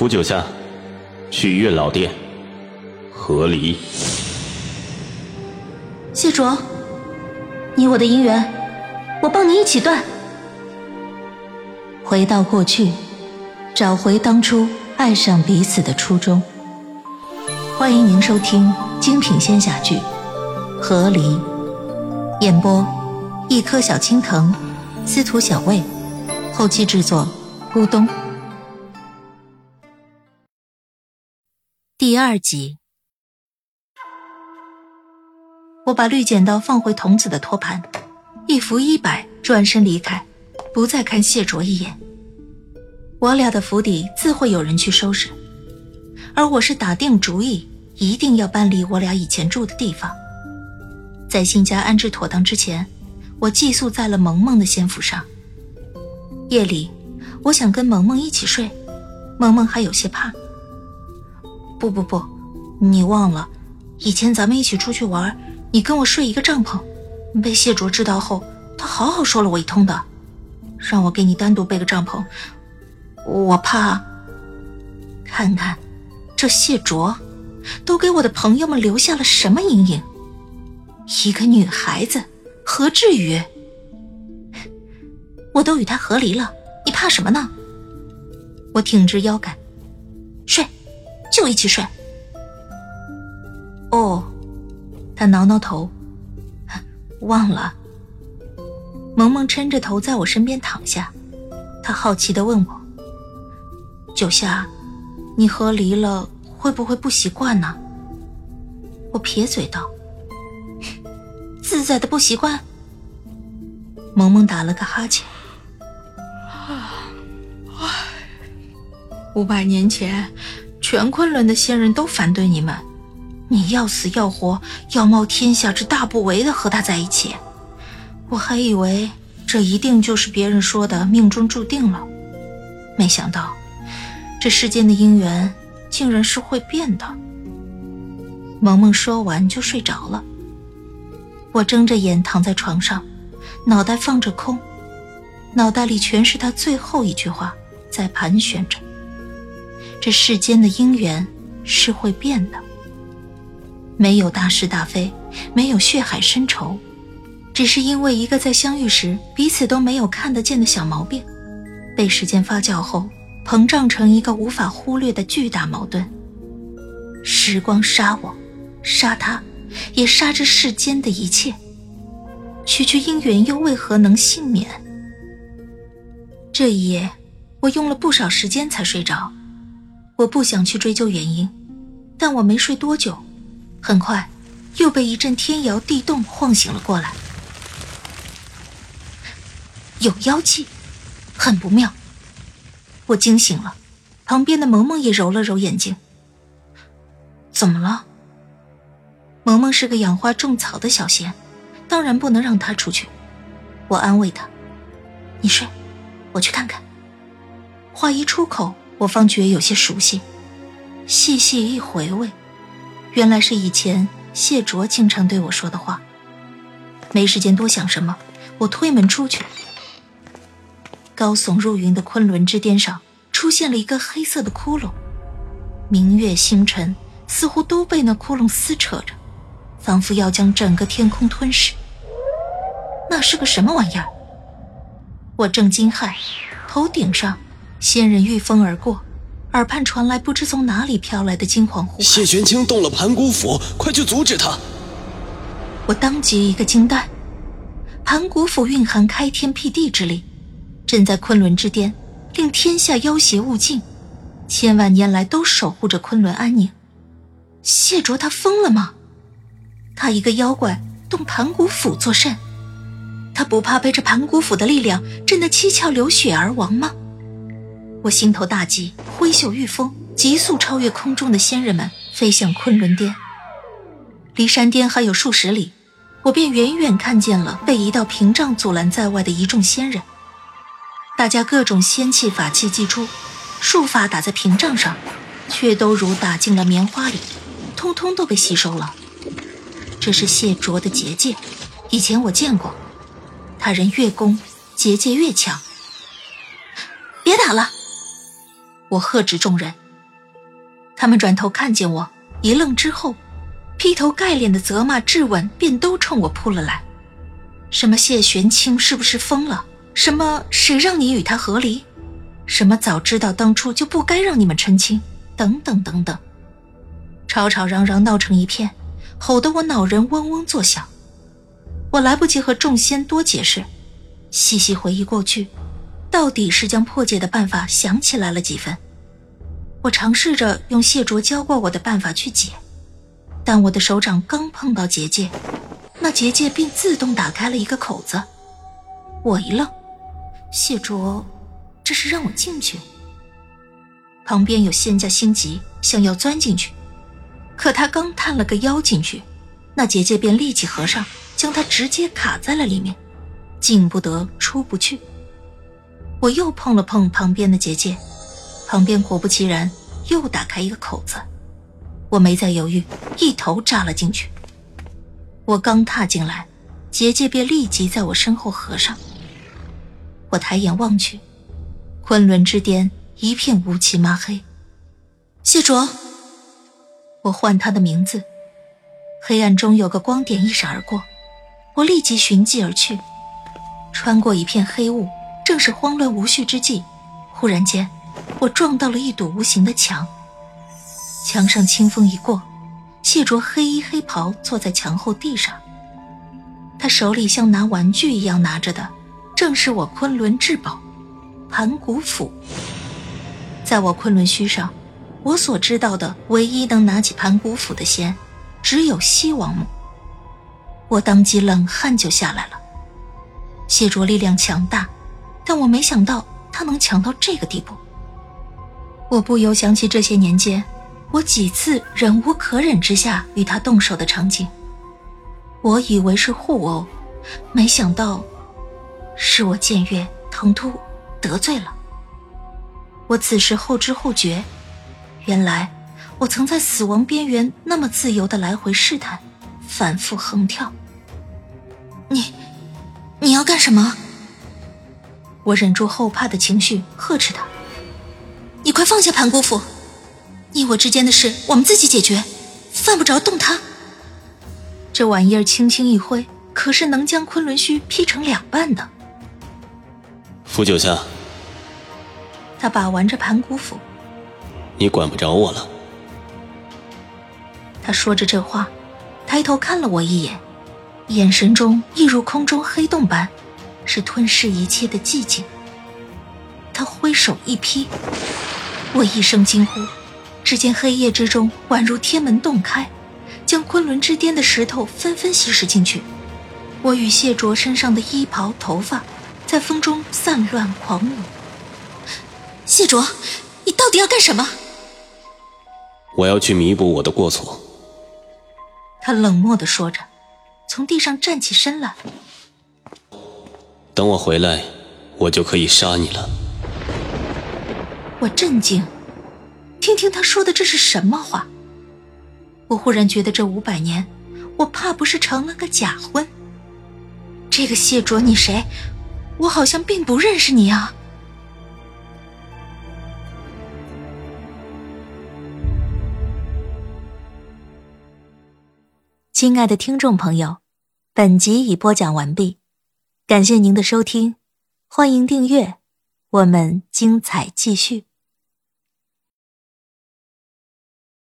扶九下，去月老殿，和离。谢卓，你我的姻缘，我帮你一起断。回到过去，找回当初爱上彼此的初衷。欢迎您收听精品仙侠剧《和离》，演播：一颗小青藤，司徒小魏，后期制作：咕咚。第二集，我把绿剪刀放回童子的托盘，一扶一摆，转身离开，不再看谢卓一眼。我俩的府邸自会有人去收拾，而我是打定主意，一定要搬离我俩以前住的地方。在新家安置妥当之前，我寄宿在了萌萌的仙府上。夜里，我想跟萌萌一起睡，萌萌还有些怕。不不不，你忘了，以前咱们一起出去玩，你跟我睡一个帐篷，被谢卓知道后，他好好说了我一通的，让我给你单独备个帐篷。我怕，看看，这谢卓，都给我的朋友们留下了什么阴影？一个女孩子，何至于？我都与他和离了，你怕什么呢？我挺直腰杆，睡。就一起睡。哦，他挠挠头，忘了。萌萌抻着头在我身边躺下，他好奇的问我：“九夏，你和离了会不会不习惯呢？”我撇嘴道：“ 自在的不习惯。”萌萌打了个哈欠：“五百年前。”全昆仑的仙人都反对你们，你要死要活，要冒天下之大不韪的和他在一起。我还以为这一定就是别人说的命中注定了，没想到这世间的姻缘竟然是会变的。萌萌说完就睡着了，我睁着眼躺在床上，脑袋放着空，脑袋里全是他最后一句话在盘旋着。这世间的姻缘是会变的，没有大是大非，没有血海深仇，只是因为一个在相遇时彼此都没有看得见的小毛病，被时间发酵后膨胀成一个无法忽略的巨大矛盾。时光杀我，杀他，也杀这世间的一切。区区姻缘又为何能幸免？这一夜，我用了不少时间才睡着。我不想去追究原因，但我没睡多久，很快又被一阵天摇地动晃醒了过来。有妖气，很不妙。我惊醒了，旁边的萌萌也揉了揉眼睛。怎么了？萌萌是个养花种草的小仙，当然不能让她出去。我安慰她：“你睡，我去看看。”话一出口。我方觉有些熟悉，细细一回味，原来是以前谢卓经常对我说的话。没时间多想什么，我推门出去。高耸入云的昆仑之巅上出现了一个黑色的窟窿，明月星辰似乎都被那窟窿撕扯着，仿佛要将整个天空吞噬。那是个什么玩意儿？我正惊骇，头顶上。仙人御风而过，耳畔传来不知从哪里飘来的惊惶呼喊：“谢玄清动了盘古斧，快去阻止他！”我当即一个惊呆。盘古斧蕴含开天辟地之力，镇在昆仑之巅，令天下妖邪勿近，千万年来都守护着昆仑安宁。谢卓他疯了吗？他一个妖怪动盘古斧作甚？他不怕被这盘古斧的力量震得七窍流血而亡吗？我心头大急，挥袖御风，急速超越空中的仙人们，飞向昆仑巅。离山巅还有数十里，我便远远看见了被一道屏障阻拦在外的一众仙人。大家各种仙气法器祭出，术法打在屏障上，却都如打进了棉花里，通通都被吸收了。这是谢卓的结界，以前我见过。他人越攻，结界越强。别打了！我喝止众人，他们转头看见我，一愣之后，劈头盖脸的责骂、质问便都冲我扑了来。什么谢玄清是不是疯了？什么谁让你与他和离？什么早知道当初就不该让你们成亲？等等等等，吵吵嚷嚷闹成一片，吼得我脑仁嗡嗡作响。我来不及和众仙多解释，细细回忆过去，到底是将破解的办法想起来了几分。我尝试着用谢卓教过我的办法去解，但我的手掌刚碰到结界，那结界便自动打开了一个口子。我一愣，谢卓。这是让我进去。旁边有仙家心急，想要钻进去，可他刚探了个腰进去，那结界便立即合上，将他直接卡在了里面，进不得，出不去。我又碰了碰旁边的结界，旁边果不其然又打开一个口子，我没再犹豫，一头扎了进去。我刚踏进来，结界便立即在我身后合上。我抬眼望去。昆仑之巅一片乌漆麻黑，谢卓，我唤他的名字。黑暗中有个光点一闪而过，我立即寻迹而去。穿过一片黑雾，正是慌乱无序之际，忽然间，我撞到了一堵无形的墙。墙上清风一过，谢卓黑衣黑袍坐在墙后地上，他手里像拿玩具一样拿着的，正是我昆仑至宝。盘古斧，在我昆仑虚上，我所知道的唯一能拿起盘古斧的仙，只有西王母。我当即冷汗就下来了。谢卓力量强大，但我没想到他能强到这个地步。我不由想起这些年间，我几次忍无可忍之下与他动手的场景。我以为是互殴，没想到是我僭越唐突。得罪了我，此时后知后觉，原来我曾在死亡边缘那么自由的来回试探，反复横跳。你，你要干什么？我忍住后怕的情绪，呵斥他：“你快放下盘古斧，你我之间的事我们自己解决，犯不着动他。这玩意儿轻轻一挥，可是能将昆仑虚劈成两半的。”傅九下，他把玩着盘古斧，你管不着我了。他说着这话，抬头看了我一眼，眼神中一如空中黑洞般，是吞噬一切的寂静。他挥手一劈，我一声惊呼，只见黑夜之中宛如天门洞开，将昆仑之巅的石头纷纷吸食进去。我与谢卓身上的衣袍、头发。在风中散乱狂舞。谢卓，你到底要干什么？我要去弥补我的过错。他冷漠的说着，从地上站起身来。等我回来，我就可以杀你了。我震惊，听听他说的这是什么话？我忽然觉得这五百年，我怕不是成了个假婚。这个谢卓，你谁？我好像并不认识你啊，亲爱的听众朋友，本集已播讲完毕，感谢您的收听，欢迎订阅，我们精彩继续。